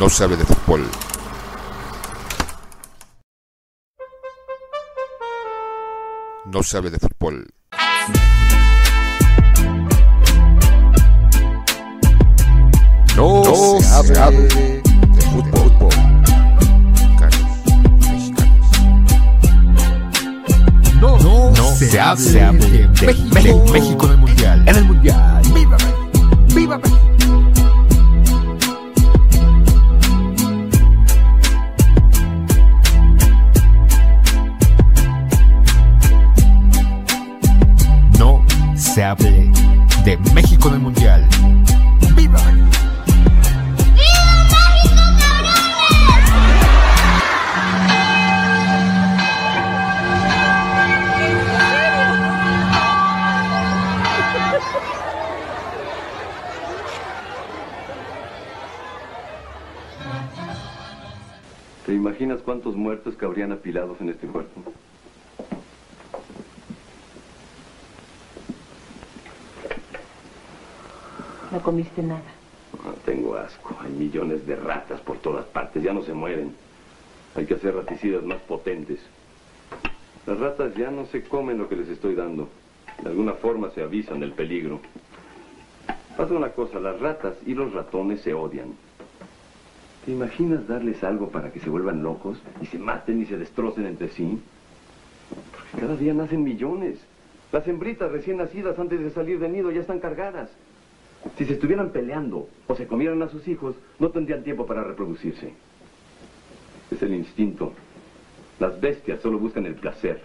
no sabe de fútbol. No sabe de fútbol. No, se, hable de, fútbol. No, no, se, hable, de, México, México, en el Mundial. En el Mundial. Se hable de México en el Mundial. ¡Viva! ¿Te imaginas cuántos muertos cabrían apilados en este cuerpo? Comiste nada. Ah, tengo asco. Hay millones de ratas por todas partes. Ya no se mueren. Hay que hacer raticidas más potentes. Las ratas ya no se comen lo que les estoy dando. De alguna forma se avisan del peligro. Pasa una cosa, las ratas y los ratones se odian. ¿Te imaginas darles algo para que se vuelvan locos y se maten y se destrocen entre sí? Porque cada día nacen millones. Las hembritas recién nacidas antes de salir del nido ya están cargadas. Si se estuvieran peleando o se comieran a sus hijos, no tendrían tiempo para reproducirse. Es el instinto. Las bestias solo buscan el placer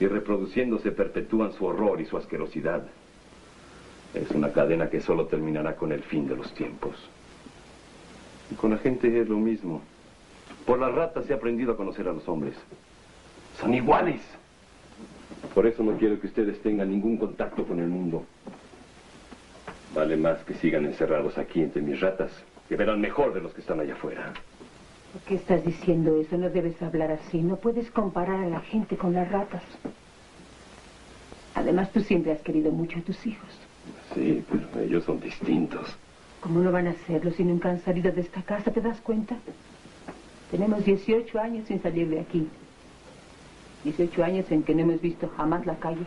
y reproduciéndose perpetúan su horror y su asquerosidad. Es una cadena que solo terminará con el fin de los tiempos. Y con la gente es lo mismo. Por las ratas ha aprendido a conocer a los hombres. Son iguales. Por eso no quiero que ustedes tengan ningún contacto con el mundo. Vale más que sigan encerrados aquí entre mis ratas, que verán mejor de los que están allá afuera. ¿Por qué estás diciendo eso? No debes hablar así. No puedes comparar a la gente con las ratas. Además, tú siempre has querido mucho a tus hijos. Sí, pero ellos son distintos. ¿Cómo no van a hacerlo si nunca han salido de esta casa? ¿Te das cuenta? Tenemos 18 años sin salir de aquí. 18 años en que no hemos visto jamás la calle.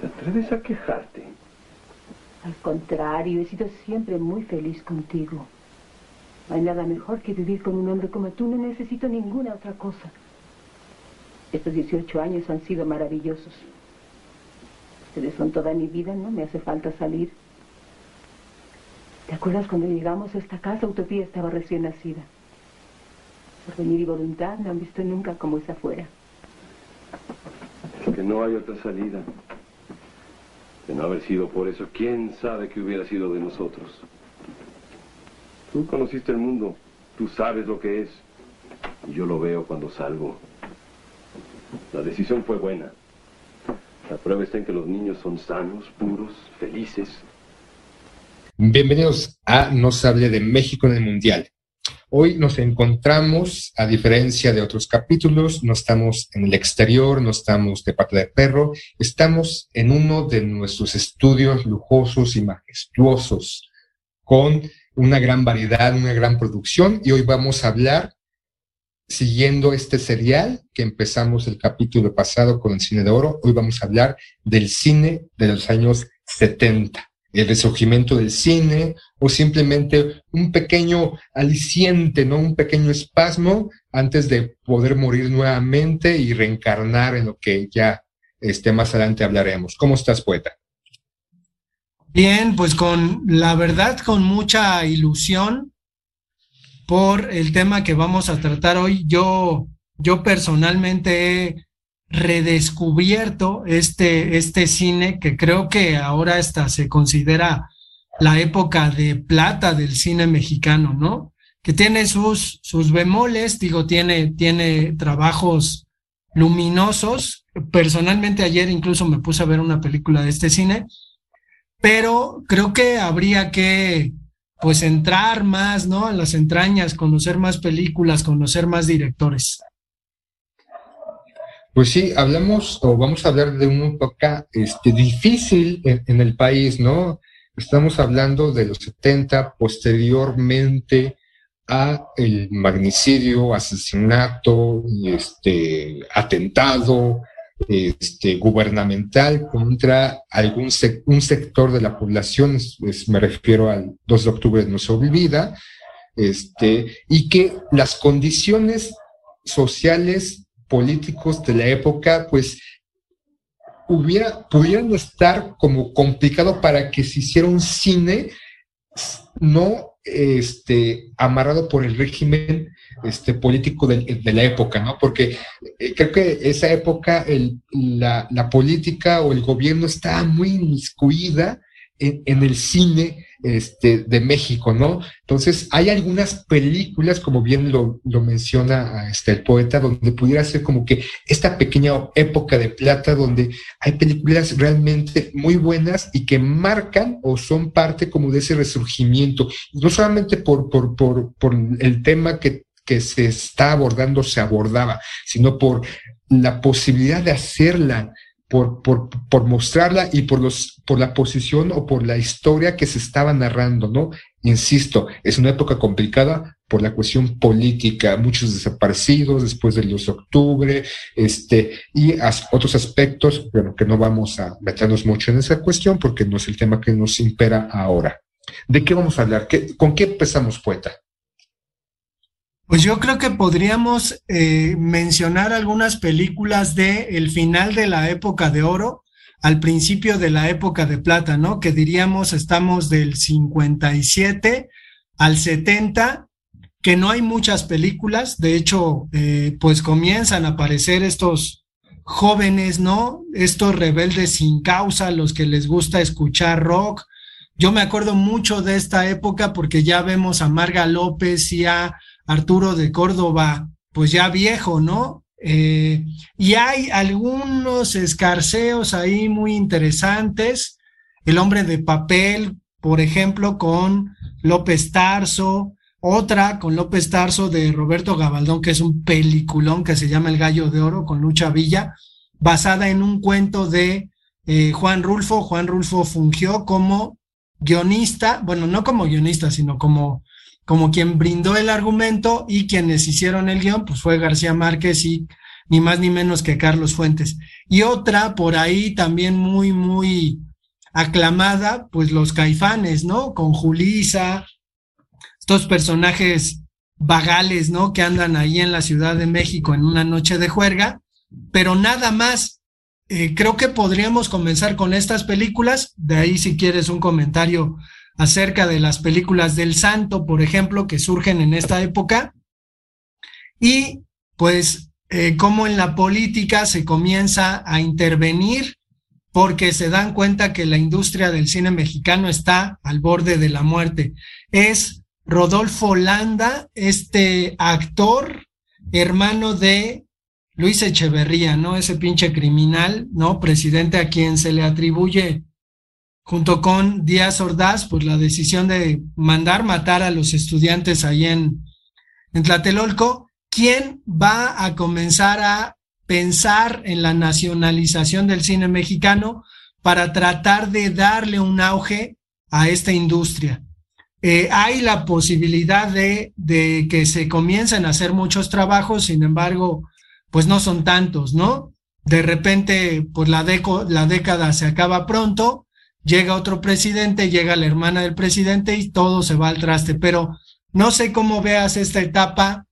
¿Te atreves a quejarte? Al contrario, he sido siempre muy feliz contigo. No hay nada mejor que vivir con un hombre como tú. No necesito ninguna otra cosa. Estos 18 años han sido maravillosos. Ustedes son toda mi vida, no me hace falta salir. ¿Te acuerdas cuando llegamos a esta casa? Utopía estaba recién nacida. Por venir y voluntad no han visto nunca cómo es afuera. Es que no hay otra salida. No haber sido por eso, ¿quién sabe qué hubiera sido de nosotros? Tú conociste el mundo, tú sabes lo que es. Y yo lo veo cuando salgo. La decisión fue buena. La prueba está en que los niños son sanos, puros, felices. Bienvenidos a Nos hable de México en el Mundial. Hoy nos encontramos, a diferencia de otros capítulos, no estamos en el exterior, no estamos de pata de perro, estamos en uno de nuestros estudios lujosos y majestuosos, con una gran variedad, una gran producción, y hoy vamos a hablar, siguiendo este serial que empezamos el capítulo pasado con el cine de oro, hoy vamos a hablar del cine de los años 70 el resurgimiento del cine o simplemente un pequeño aliciente, ¿no? Un pequeño espasmo antes de poder morir nuevamente y reencarnar en lo que ya este, más adelante hablaremos. ¿Cómo estás, poeta? Bien, pues con la verdad, con mucha ilusión por el tema que vamos a tratar hoy. Yo, yo personalmente he redescubierto este, este cine que creo que ahora hasta se considera la época de plata del cine mexicano, ¿no? Que tiene sus, sus bemoles, digo, tiene, tiene trabajos luminosos. Personalmente ayer incluso me puse a ver una película de este cine, pero creo que habría que pues entrar más, ¿no? En las entrañas, conocer más películas, conocer más directores. Pues sí, hablamos o vamos a hablar de una época este, difícil en, el país, ¿no? Estamos hablando de los 70, posteriormente a el magnicidio, asesinato, este, atentado, este, gubernamental contra algún un sector de la población, me refiero al 2 de octubre no se olvida, este, y que las condiciones sociales, políticos de la época, pues hubiera, pudieran estar como complicado para que se hiciera un cine no este, amarrado por el régimen este, político de, la época, ¿no? Porque eh, creo que esa época la, la, política o el gobierno estaba muy inmiscuida en, el cine este, de México, ¿no? Entonces, hay algunas películas, como bien lo, menciona este, el poeta, donde pudiera ser como que esta pequeña época de plata, donde hay películas realmente muy buenas y que marcan o son parte como de ese resurgimiento, no solamente por, por, por, por el tema que, que se está abordando, se abordaba, sino por la posibilidad de hacerla por, por, por, mostrarla y por, los, por la posición o por la historia que se estaba narrando, ¿no? Insisto, es una época complicada por la cuestión política, muchos desaparecidos después del 2 de octubre, este, y otros aspectos, bueno, que no vamos a meternos mucho en esa cuestión porque no es el tema que nos impera ahora. ¿De qué vamos a hablar? ¿Con qué empezamos, poeta? Pues yo creo que podríamos eh, mencionar algunas películas de el final de la época de oro al principio de la época de plata, ¿no? Que diríamos estamos del 57 al 70, que no hay muchas películas, de hecho, eh, pues comienzan a aparecer estos jóvenes, ¿no? Estos rebeldes sin causa, los que les gusta escuchar rock. Yo me acuerdo mucho de esta época porque ya vemos a Marga López y a Arturo de Córdoba, pues ya viejo, ¿no? Eh, y hay algunos escarceos ahí muy interesantes. El hombre de papel, por ejemplo, con López Tarso, otra con López Tarso de Roberto Gabaldón, que es un peliculón que se llama El Gallo de Oro con Lucha Villa, basada en un cuento de eh, Juan Rulfo. Juan Rulfo fungió como guionista, bueno, no como guionista, sino como como quien brindó el argumento y quienes hicieron el guion, pues fue García Márquez y ni más ni menos que Carlos Fuentes. Y otra por ahí también muy, muy aclamada, pues los caifanes, ¿no? Con Julisa, estos personajes vagales, ¿no? Que andan ahí en la Ciudad de México en una noche de juerga, pero nada más. Eh, creo que podríamos comenzar con estas películas, de ahí si quieres un comentario acerca de las películas del santo, por ejemplo, que surgen en esta época, y pues eh, cómo en la política se comienza a intervenir porque se dan cuenta que la industria del cine mexicano está al borde de la muerte. Es Rodolfo Landa, este actor, hermano de Luis Echeverría, ¿no? Ese pinche criminal, ¿no? Presidente a quien se le atribuye junto con Díaz Ordaz, pues la decisión de mandar matar a los estudiantes ahí en, en Tlatelolco, ¿quién va a comenzar a pensar en la nacionalización del cine mexicano para tratar de darle un auge a esta industria? Eh, hay la posibilidad de, de, que se comiencen a hacer muchos trabajos, sin embargo, pues no son tantos, ¿no? De repente, pues la, la década se acaba pronto llega otro presidente, llega la hermana del presidente y todo se va al traste. Pero no sé cómo veas esta etapa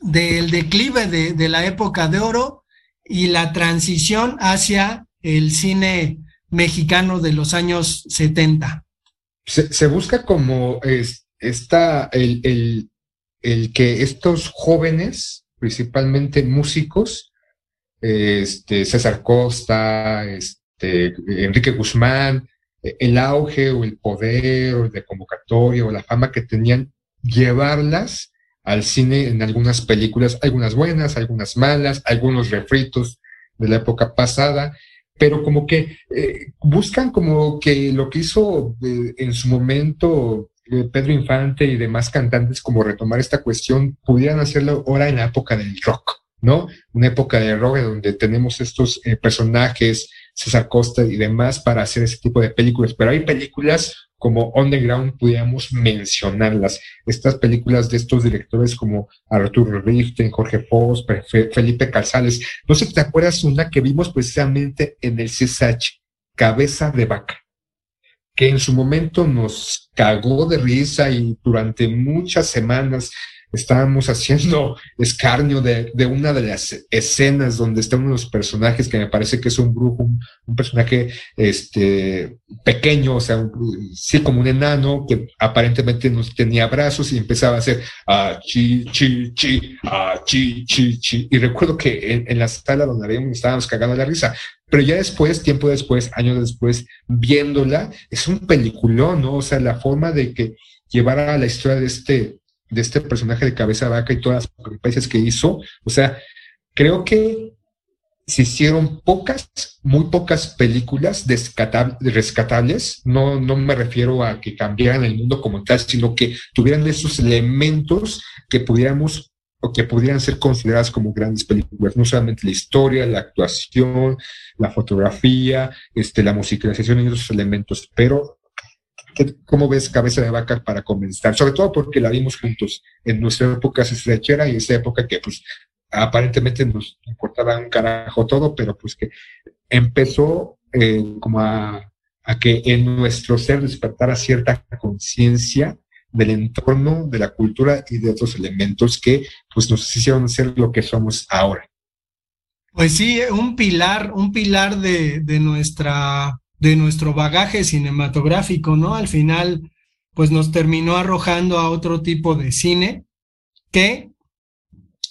del declive de, la época de oro y la transición hacia el cine mexicano de los años 70. Se, busca como es, está el, el, que estos jóvenes, principalmente músicos, este, César Costa, este, Enrique Guzmán, el auge o el poder o de convocatoria o la fama que tenían, llevarlas al cine en algunas películas, algunas buenas, algunas malas, algunos refritos de la época pasada, pero como que eh, buscan como que lo que hizo eh, en su momento eh, Pedro Infante y demás cantantes como retomar esta cuestión, pudieran hacerlo ahora en la época del rock, ¿no? Una época de rock donde tenemos estos personajes César Costa y demás para hacer ese tipo de películas. Pero hay películas como underground pudiéramos mencionarlas. Estas películas de estos directores como Arturo Riften, Jorge Post, Felipe Calzales. No sé si te acuerdas una que vimos precisamente en el CSH, Cabeza de Vaca, que en su momento nos cagó de risa y durante muchas semanas estábamos haciendo escarnio de, una de las escenas donde está uno de los personajes que me parece que es un brujo, un, personaje este, pequeño, o sea, sí, como un enano que aparentemente no tenía brazos y empezaba a hacer ah, chi, chi, chi, ah, chi, chi, chi. Y recuerdo que en, la sala donde habíamos estábamos cagando la risa. Pero ya después, tiempo después, años después, viéndola, es un peliculón, ¿no? O sea, la forma de que llevara la historia de este de este personaje de cabeza vaca y todas las peripecias que hizo. O sea, creo que se hicieron pocas, muy pocas películas rescatables. No, no me refiero a que cambiaran el mundo como tal, sino que tuvieran esos elementos que pudiéramos o que pudieran ser consideradas como grandes películas, no solamente la historia, la actuación, la fotografía, este, la musicalización y esos elementos, pero ¿Cómo ves Cabeza de Vaca para comenzar? Sobre todo porque la vimos juntos en nuestra época estrechera y esa época que pues aparentemente nos importaba un carajo todo, pero pues que empezó eh, como a, que en nuestro ser despertara cierta conciencia del entorno, de la cultura y de otros elementos que pues nos hicieron ser lo que somos ahora. Pues sí, un pilar, un pilar de nuestra de nuestro bagaje cinematográfico, ¿no? Al final, pues nos terminó arrojando a otro tipo de cine que,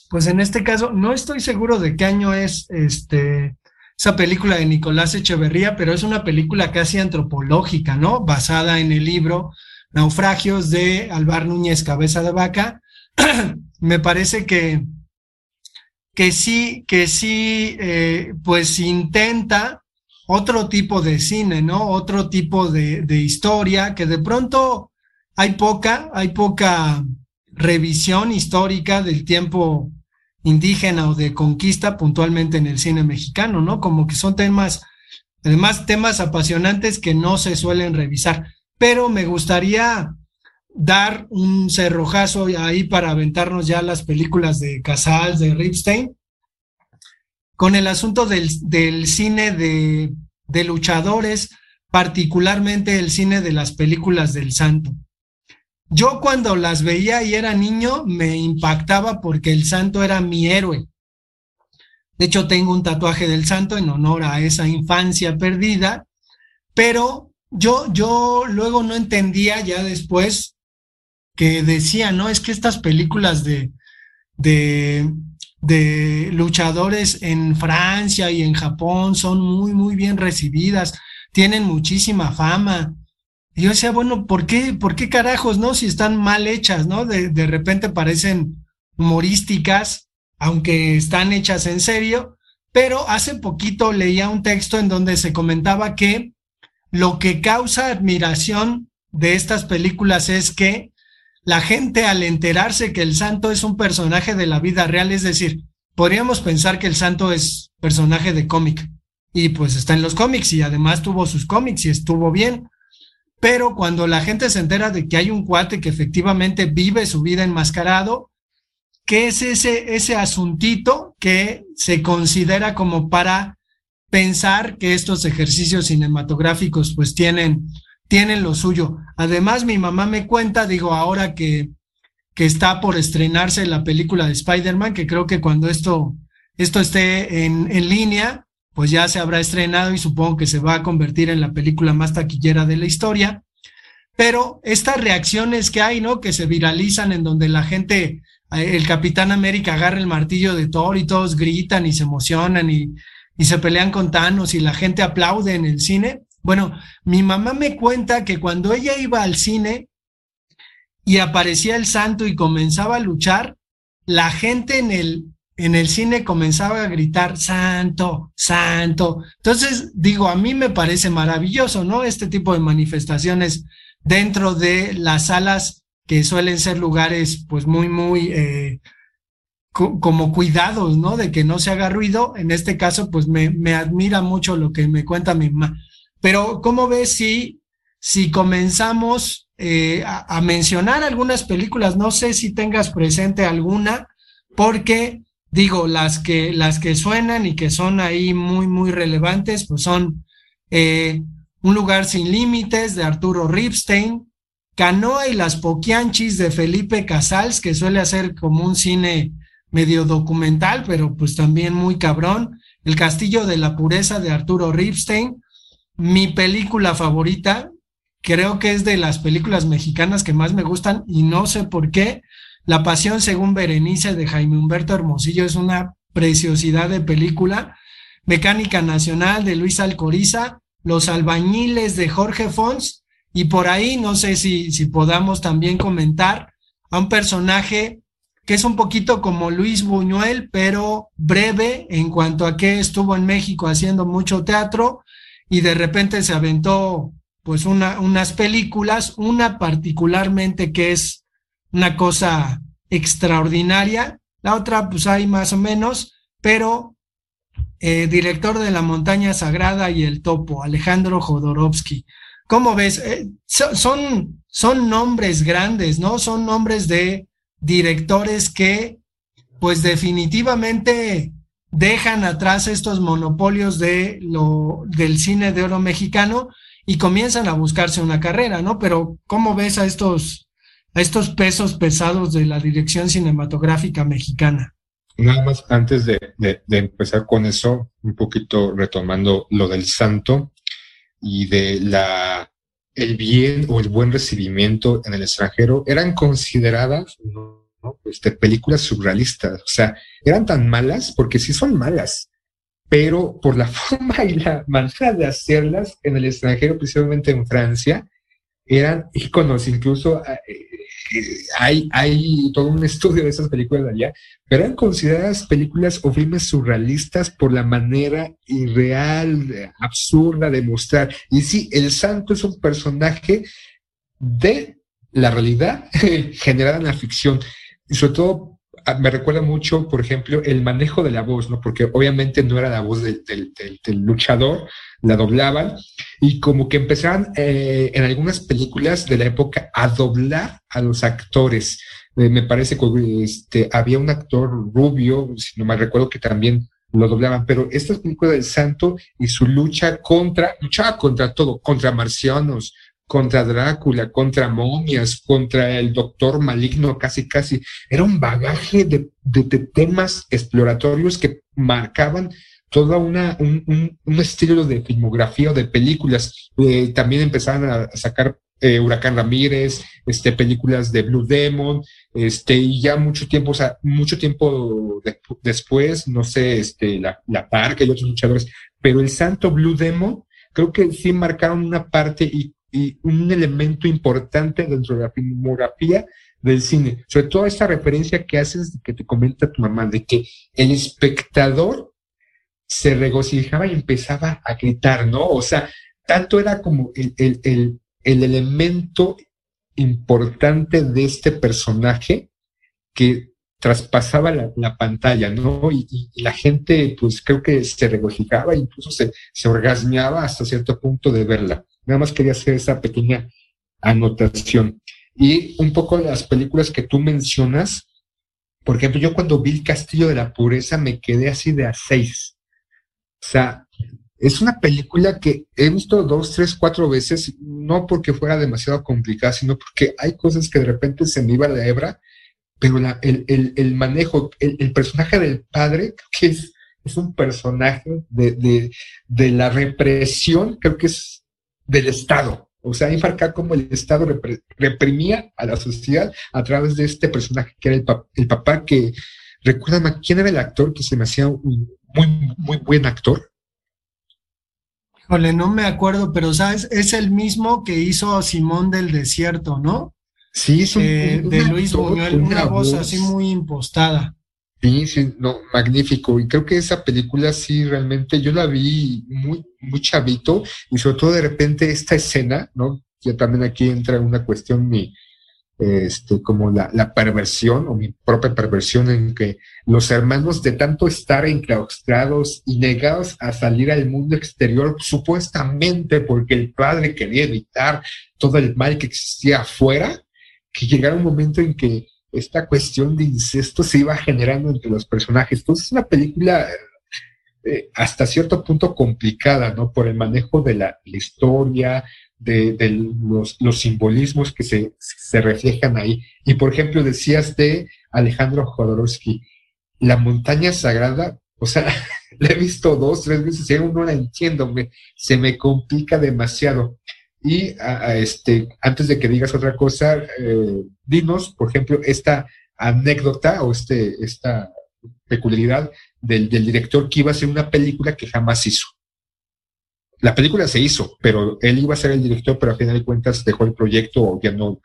pues en este caso, no estoy seguro de qué año es este, esa película de Nicolás Echeverría, pero es una película casi antropológica, ¿no? Basada en el libro Naufragios de Alvar Núñez Cabeza de Vaca. Me parece que, que sí, que sí, eh, pues intenta otro tipo de cine, ¿no? Otro tipo de, historia que de pronto hay poca, hay poca revisión histórica del tiempo indígena o de conquista puntualmente en el cine mexicano, ¿no? Como que son temas, además temas apasionantes que no se suelen revisar. Pero me gustaría dar un cerrojazo ahí para aventarnos ya las películas de Casals, de Ripstein, con el asunto del, cine de, de luchadores, particularmente el cine de las películas del santo. Yo cuando las veía y era niño me impactaba porque el santo era mi héroe. De hecho, tengo un tatuaje del santo en honor a esa infancia perdida, pero yo, yo luego no entendía ya después que decía, no, es que estas películas de, de, de luchadores en Francia y en Japón son muy, muy bien recibidas, tienen muchísima fama. Y yo decía, bueno, ¿por qué, por qué carajos, no? Si están mal hechas, ¿no? De, de repente parecen humorísticas, aunque están hechas en serio, pero hace poquito leía un texto en donde se comentaba que lo que causa admiración de estas películas es que la gente al enterarse que el santo es un personaje de la vida real, es decir, podríamos pensar que el santo es personaje de cómic y pues está en los cómics y además tuvo sus cómics y estuvo bien. Pero cuando la gente se entera de que hay un cuate que efectivamente vive su vida enmascarado, ¿qué es ese, ese asuntito que se considera como para pensar que estos ejercicios cinematográficos pues tienen tienen lo suyo. Además, mi mamá me cuenta, digo, ahora que, que está por estrenarse la película de Spider-Man, que creo que cuando esto, esto esté en, en línea, pues ya se habrá estrenado y supongo que se va a convertir en la película más taquillera de la historia. Pero estas reacciones que hay, ¿no? Que se viralizan en donde la gente, eh, el Capitán América agarra el martillo de Thor y todos gritan y se emocionan y, y se pelean con Thanos y la gente aplaude en el cine. Bueno, mi mamá me cuenta que cuando ella iba al cine y aparecía el santo y comenzaba a luchar, la gente en el, en el cine comenzaba a gritar, santo, santo. Entonces, digo, a mí me parece maravilloso, ¿no? Este tipo de manifestaciones dentro de las salas que suelen ser lugares, pues muy, muy... Eh, como cuidados, ¿no? De que no se haga ruido. En este caso, pues me, me admira mucho lo que me cuenta mi mamá. Pero, ¿cómo ves si, si comenzamos eh, a, mencionar algunas películas. No sé si tengas presente alguna, porque digo, las que, las que suenan y que son ahí muy, muy relevantes, pues son eh, Un lugar sin límites de Arturo Ripstein, Canoa y las Poquianchis de Felipe Casals, que suele hacer como un cine medio documental, pero pues también muy cabrón. El Castillo de la Pureza de Arturo Ripstein. Mi película favorita, creo que es de las películas mexicanas que más me gustan y no sé por qué. La Pasión según Berenice de Jaime Humberto Hermosillo es una preciosidad de película. Mecánica Nacional de Luis Alcoriza. Los Albañiles de Jorge Fons. Y por ahí no sé si, si podamos también comentar a un personaje que es un poquito como Luis Buñuel, pero breve en cuanto a que estuvo en México haciendo mucho teatro y de repente se aventó pues una, unas películas, una particularmente que es una cosa extraordinaria, la otra pues hay más o menos, pero eh, director de La Montaña Sagrada y El Topo, Alejandro Jodorowsky. ¿Cómo ves? Eh, son, son nombres grandes, ¿no? Son nombres de directores que pues definitivamente dejan atrás estos monopolios de lo, del cine de oro mexicano y comienzan a buscarse una carrera, ¿no? Pero ¿cómo ves a estos, a estos pesos pesados de la dirección cinematográfica mexicana? Nada más antes de, de, empezar con eso, un poquito retomando lo del santo y de la el bien o el buen recibimiento en el extranjero, eran consideradas. Este, películas surrealistas. O sea, eran tan malas, porque sí son malas, pero por la forma y la manera de hacerlas en el extranjero, principalmente en Francia, eran íconos, incluso eh, eh, hay, hay todo un estudio de esas películas allá, pero eran consideradas películas o filmes surrealistas por la manera irreal, absurda de mostrar. Y sí, el santo es un personaje de la realidad generada en la ficción. Y sobre todo Ah, me recuerda mucho, por ejemplo, el manejo de la voz, ¿no? Porque obviamente no era la voz del, luchador, la doblaban y como que empezaban eh, en algunas películas de la época a doblar a los actores. Eh, me parece que este, había un actor rubio, si no me recuerdo, que también lo doblaban, pero estas películas del santo y su lucha contra, luchaba contra todo, contra marcianos, contra Drácula, contra momias, contra el doctor maligno, casi, casi. Era un bagaje de, temas exploratorios que marcaban todo una, un, estilo de filmografía o de películas. Eh, también empezaron a sacar eh, Huracán Ramírez, este, películas de Blue Demon, este, y ya mucho tiempo, mucho tiempo después, no sé, este, la, la Parca y otros luchadores, pero el santo Blue Demon, creo que sí marcaron una parte y y un elemento importante dentro de la filmografía del cine. Sobre todo esta referencia que haces, que te comenta tu mamá, de que el espectador se regocijaba y empezaba a gritar, ¿no? O sea, tanto era como el, el, el, el elemento importante de este personaje que traspasaba la, la pantalla, ¿no? Y, y, la gente, pues creo que se regocijaba, incluso se, se orgasmeaba hasta cierto punto de verla. Nada más quería hacer esa pequeña anotación. Y un poco las películas que tú mencionas, por ejemplo, yo cuando vi El Castillo de la Pureza me quedé así de a seis. O sea, es una película que he visto dos, tres, cuatro veces, no porque fuera demasiado complicada, sino porque hay cosas que de repente se me iba la hebra, pero el, manejo, el, personaje del padre, que es, es un personaje de, de, de la represión, creo que es del Estado. O sea, enfarcar como el Estado reprimía a la sociedad a través de este personaje que era el, el papá que, recuérdame, ¿quién era el actor que se me hacía un muy, muy buen actor? Híjole, no me acuerdo, pero sabes, es el mismo que hizo Simón del Desierto, ¿no? Sí, es eh, de Luis Buñuel, una, voz así muy impostada. Sí, no, magnífico. Y creo que esa película sí realmente yo la vi muy, muy chavito y sobre todo de repente esta escena, ¿no? Ya también aquí entra una cuestión mi, este, como la, la, perversión o mi propia perversión en que los hermanos de tanto estar enclaustrados y negados a salir al mundo exterior, supuestamente porque el padre quería evitar todo el mal que existía afuera, que llegara un momento en que esta cuestión de incesto se iba generando entre los personajes. Entonces es una película eh, hasta cierto punto complicada, ¿no? Por el manejo de la, historia, de, los, simbolismos que se, se, reflejan ahí. Y por ejemplo, decías de Alejandro Jodorowsky, la montaña sagrada, o sea, la he visto dos, tres veces y aún no la entiendo, me, se me complica demasiado. Y este, antes de que digas otra cosa, eh, dinos, por ejemplo, esta anécdota o este, esta peculiaridad del, del director que iba a hacer una película que jamás hizo. La película se hizo, pero él iba a ser el director, pero a final de cuentas dejó el proyecto o ya no,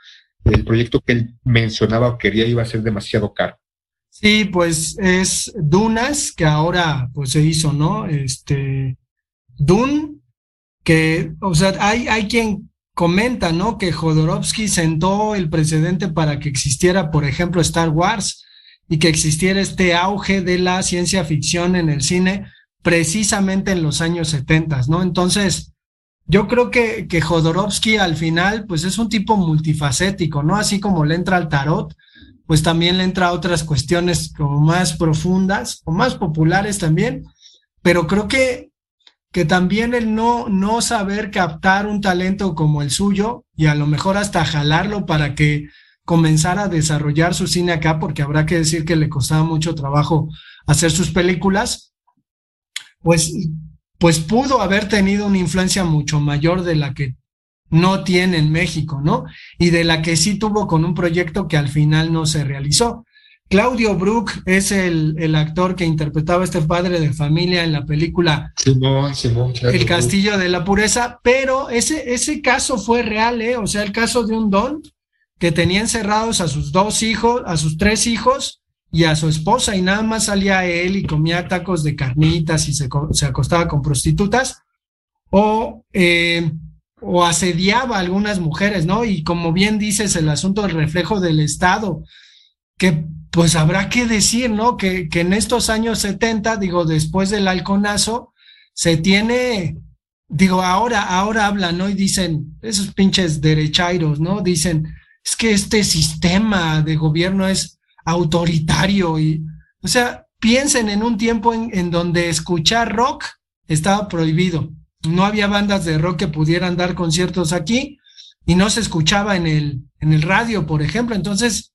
el proyecto que él mencionaba o quería iba a ser demasiado caro. Sí, pues es Dunas, que ahora pues se hizo, ¿no? Este, Dune, que, o sea, hay, hay quien comenta, ¿no? Que Jodorowsky sentó el precedente para que existiera, por ejemplo, Star Wars y que existiera este auge de la ciencia ficción en el cine, precisamente en los años 70, ¿no? Entonces, yo creo que, que Jodorowsky al final, pues es un tipo multifacético, ¿no? Así como le entra al tarot, pues también le entra a otras cuestiones como más profundas o más populares también, pero creo que, que también el no, no saber captar un talento como el suyo y a lo mejor hasta jalarlo para que comenzara a desarrollar su cine acá, porque habrá que decir que le costaba mucho trabajo hacer sus películas, pues, pues pudo haber tenido una influencia mucho mayor de la que no tiene en México, ¿no? Y de la que sí tuvo con un proyecto que al final no se realizó. Claudio Brook es el, el actor que interpretaba a este padre de familia en la película El Castillo de la Pureza, pero ese, ese caso fue real, ¿eh? O sea, el caso de un don que tenía encerrados a sus dos hijos, a sus tres hijos, y a su esposa y nada más salía él y comía tacos de carnitas y se, se acostaba con prostitutas o, eh, o asediaba a algunas mujeres, ¿no? Y como bien dices, el asunto del reflejo del Estado, que pues habrá que decir, ¿no? Que, que en estos años 70, digo, después del halconazo, se tiene, digo, ahora, ahora hablan, ¿no? Y dicen, esos pinches derechairos, ¿no? Dicen, es que este sistema de gobierno es autoritario y, o sea, piensen en un tiempo en, donde escuchar rock estaba prohibido. No había bandas de rock que pudieran dar conciertos aquí y no se escuchaba en el, en el radio, por ejemplo. Entonces,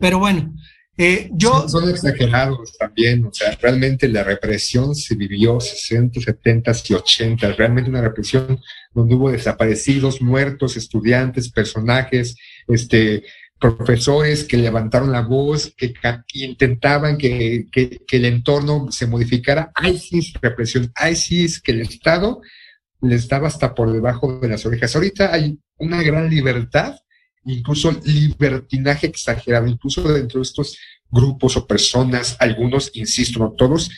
pero bueno, eh, yo... Son, exagerados también, o sea, realmente la represión se vivió 60, 70 y 80, realmente una represión donde hubo desaparecidos, muertos, estudiantes, personajes, este, profesores que levantaron la voz, que, intentaban que, el entorno se modificara. Hay sí represión, hay sí que el Estado les estaba hasta por debajo de las orejas. Ahorita hay una gran libertad, incluso libertinaje exagerado, incluso dentro de estos grupos o personas, algunos, insisto, no todos,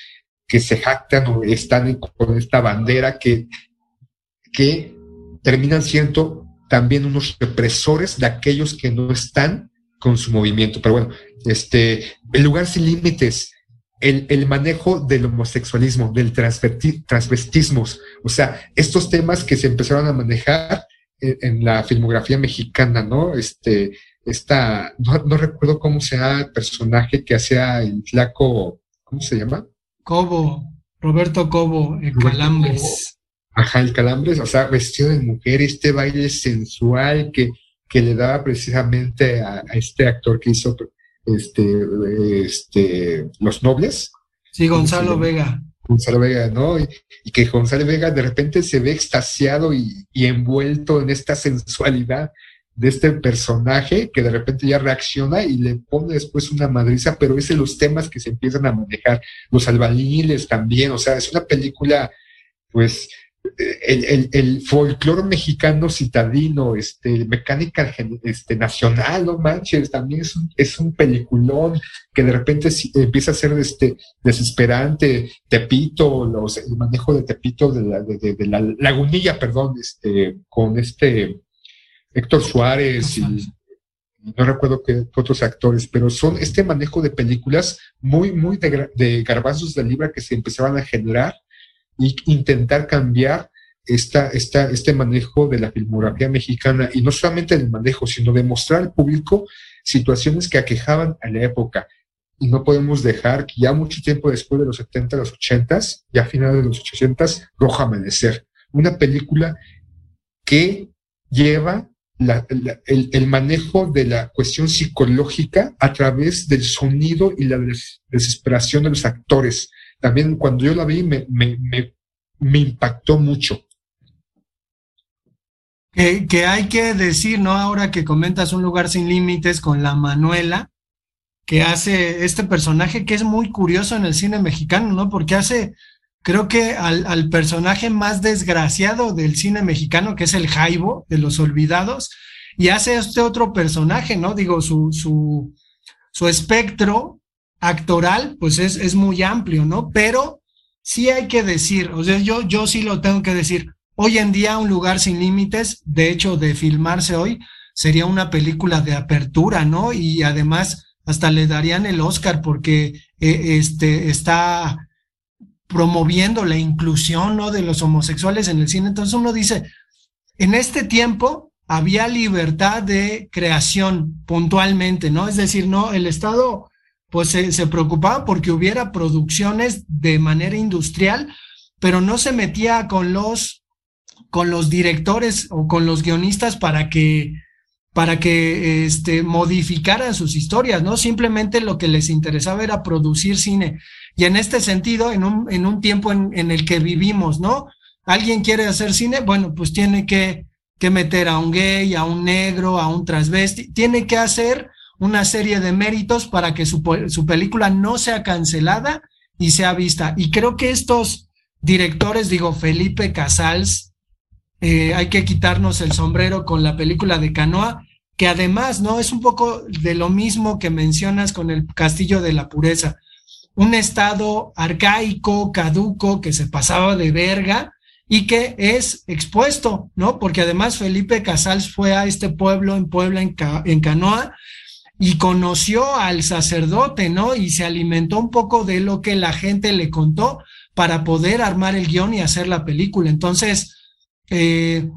que se jactan o están con esta bandera que, que terminan siendo también unos represores de aquellos que no están con su movimiento. Pero bueno, este, el lugar sin límites, el, el manejo del homosexualismo, del transvestismo, o sea, estos temas que se empezaron a manejar en, la filmografía mexicana, ¿no? Este, esta, no, recuerdo cómo se llama el personaje que hacía el flaco, ¿cómo se llama? Cobo, Roberto Cobo, el Calambres. Ajá, el Calambres, o sea, vestido de mujer, este baile sensual que, que le daba precisamente a, este actor que hizo este, este, Los Nobles. Sí, Gonzalo Vega. Gonzalo Vega, ¿no? Y, que Gonzalo Vega de repente se ve extasiado y, envuelto en esta sensualidad de este personaje que de repente ya reacciona y le pone después una madriza, pero es en los temas que se empiezan a manejar, los albañiles también, o sea, es una película, pues, el, el, el folclore mexicano citadino, este, mecánica este, nacional, no manches, también es un, es un peliculón que de repente empieza a ser este, desesperante. Tepito, los, el manejo de Tepito, de la, de, de, la lagunilla, perdón, este, con este Héctor Suárez y no recuerdo qué, otros actores, pero son este manejo de películas muy, muy de, de garbanzos de libra que se empezaban a generar e intentar cambiar esta, esta, este manejo de la filmografía mexicana y no solamente el manejo, sino de mostrar al público situaciones que aquejaban a la época. Y no podemos dejar que ya mucho tiempo después de los 70, los 80, ya a finales de los 80, Roja Amanecer, una película que lleva el, manejo de la cuestión psicológica a través del sonido y la desesperación de los actores. También cuando yo la vi me, impactó mucho. Que, hay que decir, ¿no? Ahora que comentas un lugar sin límites con la Manuela, que hace este personaje que es muy curioso en el cine mexicano, ¿no? Porque hace creo que al, personaje más desgraciado del cine mexicano, que es el Jaibo de los Olvidados, y hace este otro personaje, ¿no? Digo, su, su, su espectro actoral, pues es, es muy amplio, ¿no? Pero sí hay que decir, o sea, yo, yo sí lo tengo que decir, hoy en día un lugar sin límites, de hecho, de filmarse hoy, sería una película de apertura, ¿no? Y además hasta le darían el Oscar porque eh, este, está promoviendo la inclusión ¿no? de los homosexuales en el cine. Entonces uno dice, en este tiempo había libertad de creación puntualmente, ¿no? Es decir, no, el Estado pues se preocupaba porque hubiera producciones de manera industrial, pero no se metía con los, con los directores o con los guionistas para que para que este, modificaran sus historias, ¿no? Simplemente lo que les interesaba era producir cine. Y en este sentido, en un, en un tiempo en, en, el que vivimos, ¿no? Alguien quiere hacer cine, bueno, pues tiene que, que meter a un gay, a un negro, a un transvesti, tiene que hacer una serie de méritos para que su, su película no sea cancelada y sea vista. Y creo que estos directores, digo, Felipe Casals, eh, hay que quitarnos el sombrero con la película de Canoa, que además, ¿no? Es un poco de lo mismo que mencionas con el Castillo de la Pureza un estado arcaico, caduco, que se pasaba de verga y que es expuesto, ¿no? Porque además Felipe Casals fue a este pueblo en Puebla, en, Canoa, y conoció al sacerdote, ¿no? Y se alimentó un poco de lo que la gente le contó para poder armar el guion y hacer la película. Entonces, eh,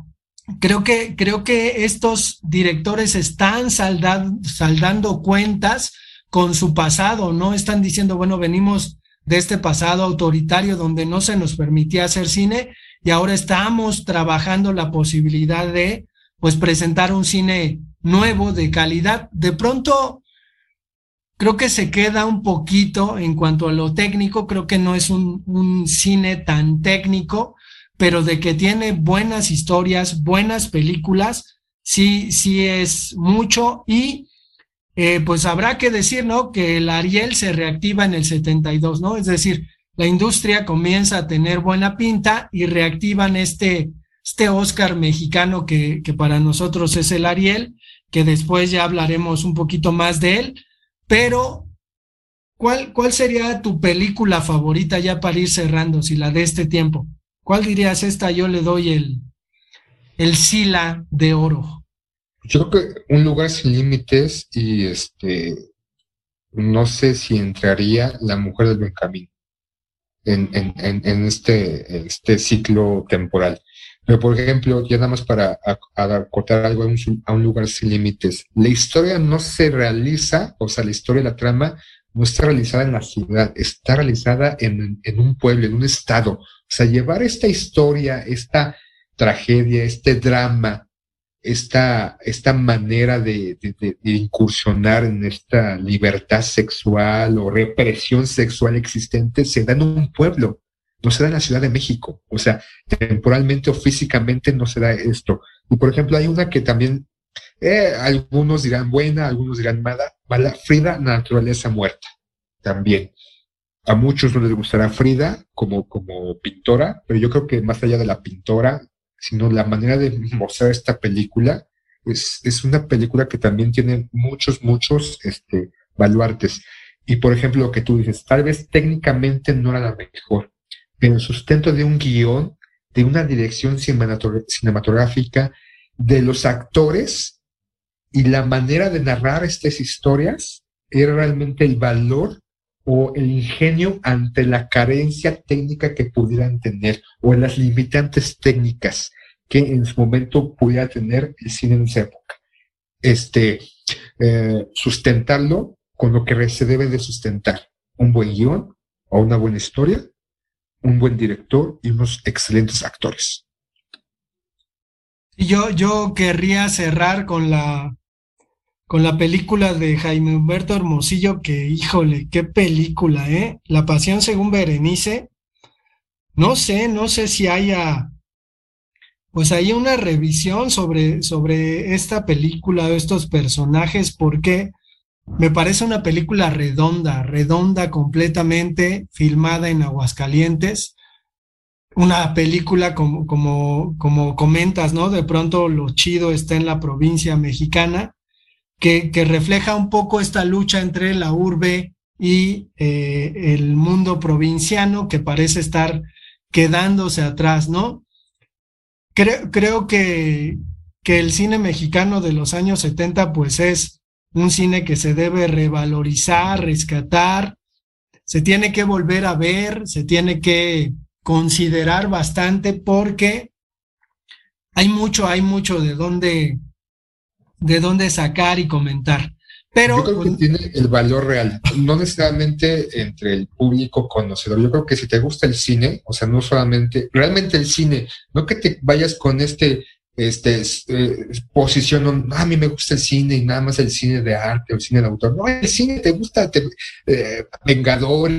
creo, que, creo que estos directores están saldando cuentas con su pasado, no están diciendo, bueno, venimos de este pasado autoritario donde no se nos permitía hacer cine y ahora estamos trabajando la posibilidad de pues presentar un cine nuevo de calidad. De pronto creo que se queda un poquito en cuanto a lo técnico, creo que no es un, un cine tan técnico, pero de que tiene buenas historias, buenas películas, sí, sí es mucho y eh, pues habrá que decir, ¿no? Que el Ariel se reactiva en el 72, ¿no? Es decir, la industria comienza a tener buena pinta y reactivan este, este Oscar mexicano que, que para nosotros es el Ariel, que después ya hablaremos un poquito más de él, pero ¿cuál, cuál sería tu película favorita ya para ir cerrando, si la de este tiempo? ¿Cuál dirías esta? Yo le doy el, el Sila de oro. Yo creo que un lugar sin límites y este, no sé si entraría la mujer del Benjamín en, en, en, este, este ciclo temporal. Pero, por ejemplo, ya nada más para acotar algo a un, a un, lugar sin límites, la historia no se realiza, o sea, la historia la trama no está realizada en la ciudad, está realizada en, en un pueblo, en un estado. O sea, llevar esta historia, esta tragedia, este drama esta, esta manera de, incursionar en esta libertad sexual o represión sexual existente se da en un pueblo, no se da en la Ciudad de México. O sea, temporalmente o físicamente no se da esto. Y por ejemplo, hay una que también eh, algunos dirán buena, algunos dirán mala, mala, Frida, naturaleza muerta, también. A muchos no les gustará Frida como, como pintora, pero yo creo que más allá de la pintora, sino la manera de mostrar esta película es, es una película que también tiene muchos, muchos este, baluartes. Y por ejemplo, lo que tú dices, tal vez técnicamente no era la mejor, pero el sustento de un guion, de una dirección cinematográfica, de los actores y la manera de narrar estas historias era realmente el valor o el ingenio ante la carencia técnica que pudieran tener o las limitantes técnicas que en su momento pudiera tener el cine en esa época. Este, eh, sustentarlo con lo que se debe de sustentar, un buen guion o una buena historia, un buen director y unos excelentes actores. Yo, yo querría cerrar con la, con la película de Jaime Humberto Hermosillo, que híjole, qué película, ¿eh? La Pasión según Berenice. No sé, no sé si haya, pues hay una revisión sobre, sobre esta película, de estos personajes, porque me parece una película redonda, redonda completamente, filmada en Aguascalientes. Una película como, como, como comentas, ¿no? De pronto lo chido está en la provincia mexicana que, refleja un poco esta lucha entre la urbe y eh, el mundo provinciano que parece estar quedándose atrás, ¿no? Creo, creo que, que el cine mexicano de los años 70 pues es un cine que se debe revalorizar, rescatar, se tiene que volver a ver, se tiene que considerar bastante porque hay mucho, hay mucho de dónde, de dónde sacar y comentar. Pero, yo creo que tiene el valor real, no necesariamente entre el público conocedor. Yo creo que si te gusta el cine, o sea, no solamente, realmente el cine, no que te vayas con este, este, eh, posición, a mí me gusta el cine y nada más el cine de arte o el cine de autor. No, el cine te gusta, te, eh, Vengador,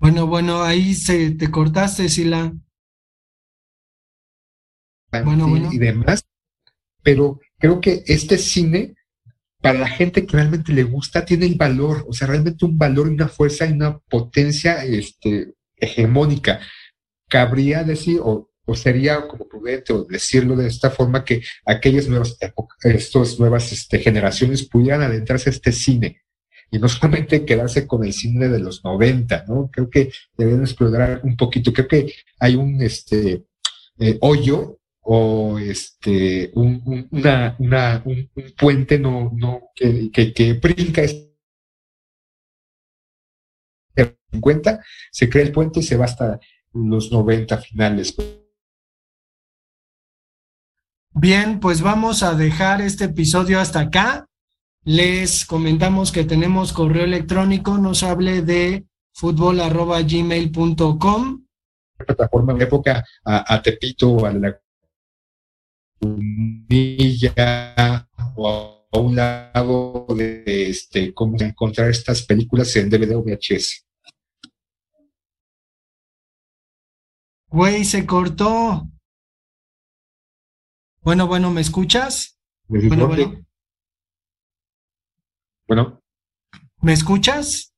Bueno, bueno, ahí se te cortaste, Sila. Bueno, bueno. Y demás. Pero creo que este cine, para la gente que realmente le gusta, tiene el valor, o sea, realmente un valor y una fuerza y una potencia este, hegemónica. Cabría decir, o, sería como prudente o decirlo de esta forma, que aquellas nuevas estas nuevas este, generaciones pudieran adentrarse a este cine y no solamente quedarse con el cine de los 90, ¿no? Creo que deben explorar un poquito, creo que hay un este eh, hoyo o este un, una, una, un, puente no, no, que, que, brinca en cuenta, se crea el puente y se va hasta los 90 finales. Bien, pues vamos a dejar este episodio hasta acá. Les comentamos que tenemos correo electrónico, nos hable de fútbol.gmail.com. Plataforma de época a, Tepito, a la Unilla o a un lado de este, cómo encontrar estas películas en DVD o VHS. Güey, se cortó. Bueno, bueno, ¿me escuchas? Bueno, bueno. Bueno. ¿Me escuchas?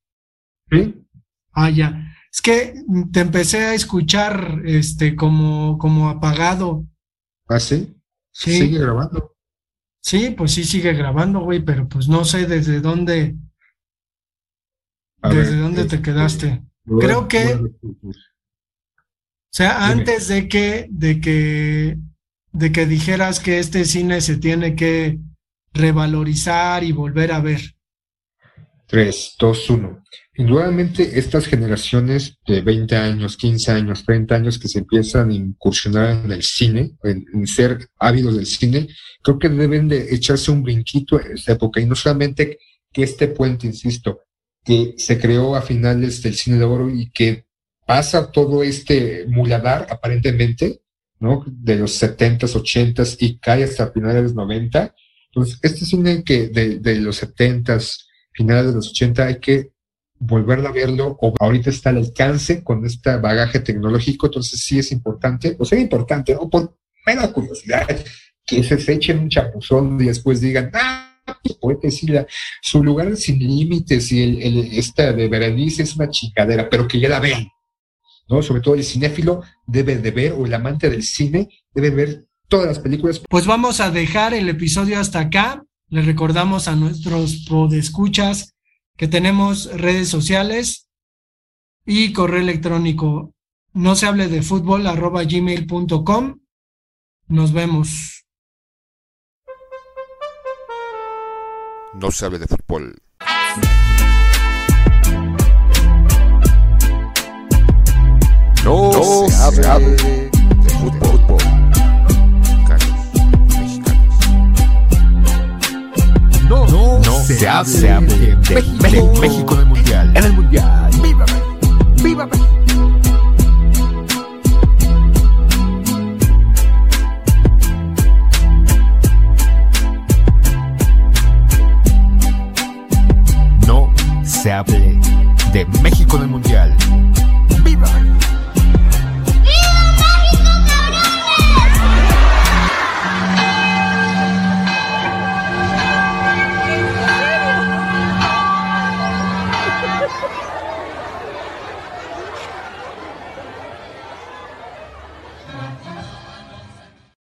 Sí. Ah, ya. Es que te empecé a escuchar este como, como apagado. ¿Ah, sí? Sí. Sigue grabando. Sí, pues sí sigue grabando, güey, pero pues no sé desde dónde. desde dónde te este, quedaste. Creo que. O sea, antes de que, de que, de que dijeras que este cine se tiene que revalorizar y volver a ver. 3, 2, 1. Indudablemente estas generaciones de 20 años, 15 años, 30 años que se empiezan a incursionar en el cine, en, ser ávidos del cine, creo que deben de echarse un brinquito en esta época y no solamente que este puente, insisto, que se creó a finales del cine de oro y que pasa todo este muladar aparentemente, ¿no? De los 70s, 80s y cae hasta finales de los 90. Entonces, este cine que de, de los 70s, finales de los 80 hay que volverlo a verlo o ahorita está al alcance con este bagaje tecnológico, entonces sí es importante, o sea, importante, ¿no? Por mera curiosidad, que se echen un chapuzón y después digan, ah, pues puede decir, su lugar sin límites y el, esta de Berenice es una chingadera, pero que ya la vean, ¿no? Sobre todo el cinéfilo debe de ver, o el amante del cine debe ver todas las películas. Pues vamos a dejar el episodio hasta acá. Les recordamos a nuestros podescuchas que tenemos redes sociales y correo electrónico no se hable de fútbol arroba gmail.com. Nos vemos. No se hable de fútbol. No, se, hable de fútbol. No, se, hable, de, México, México en el Mundial. En el Mundial. ¡Viva México! ¡Viva México! No se hable de México en el Mundial.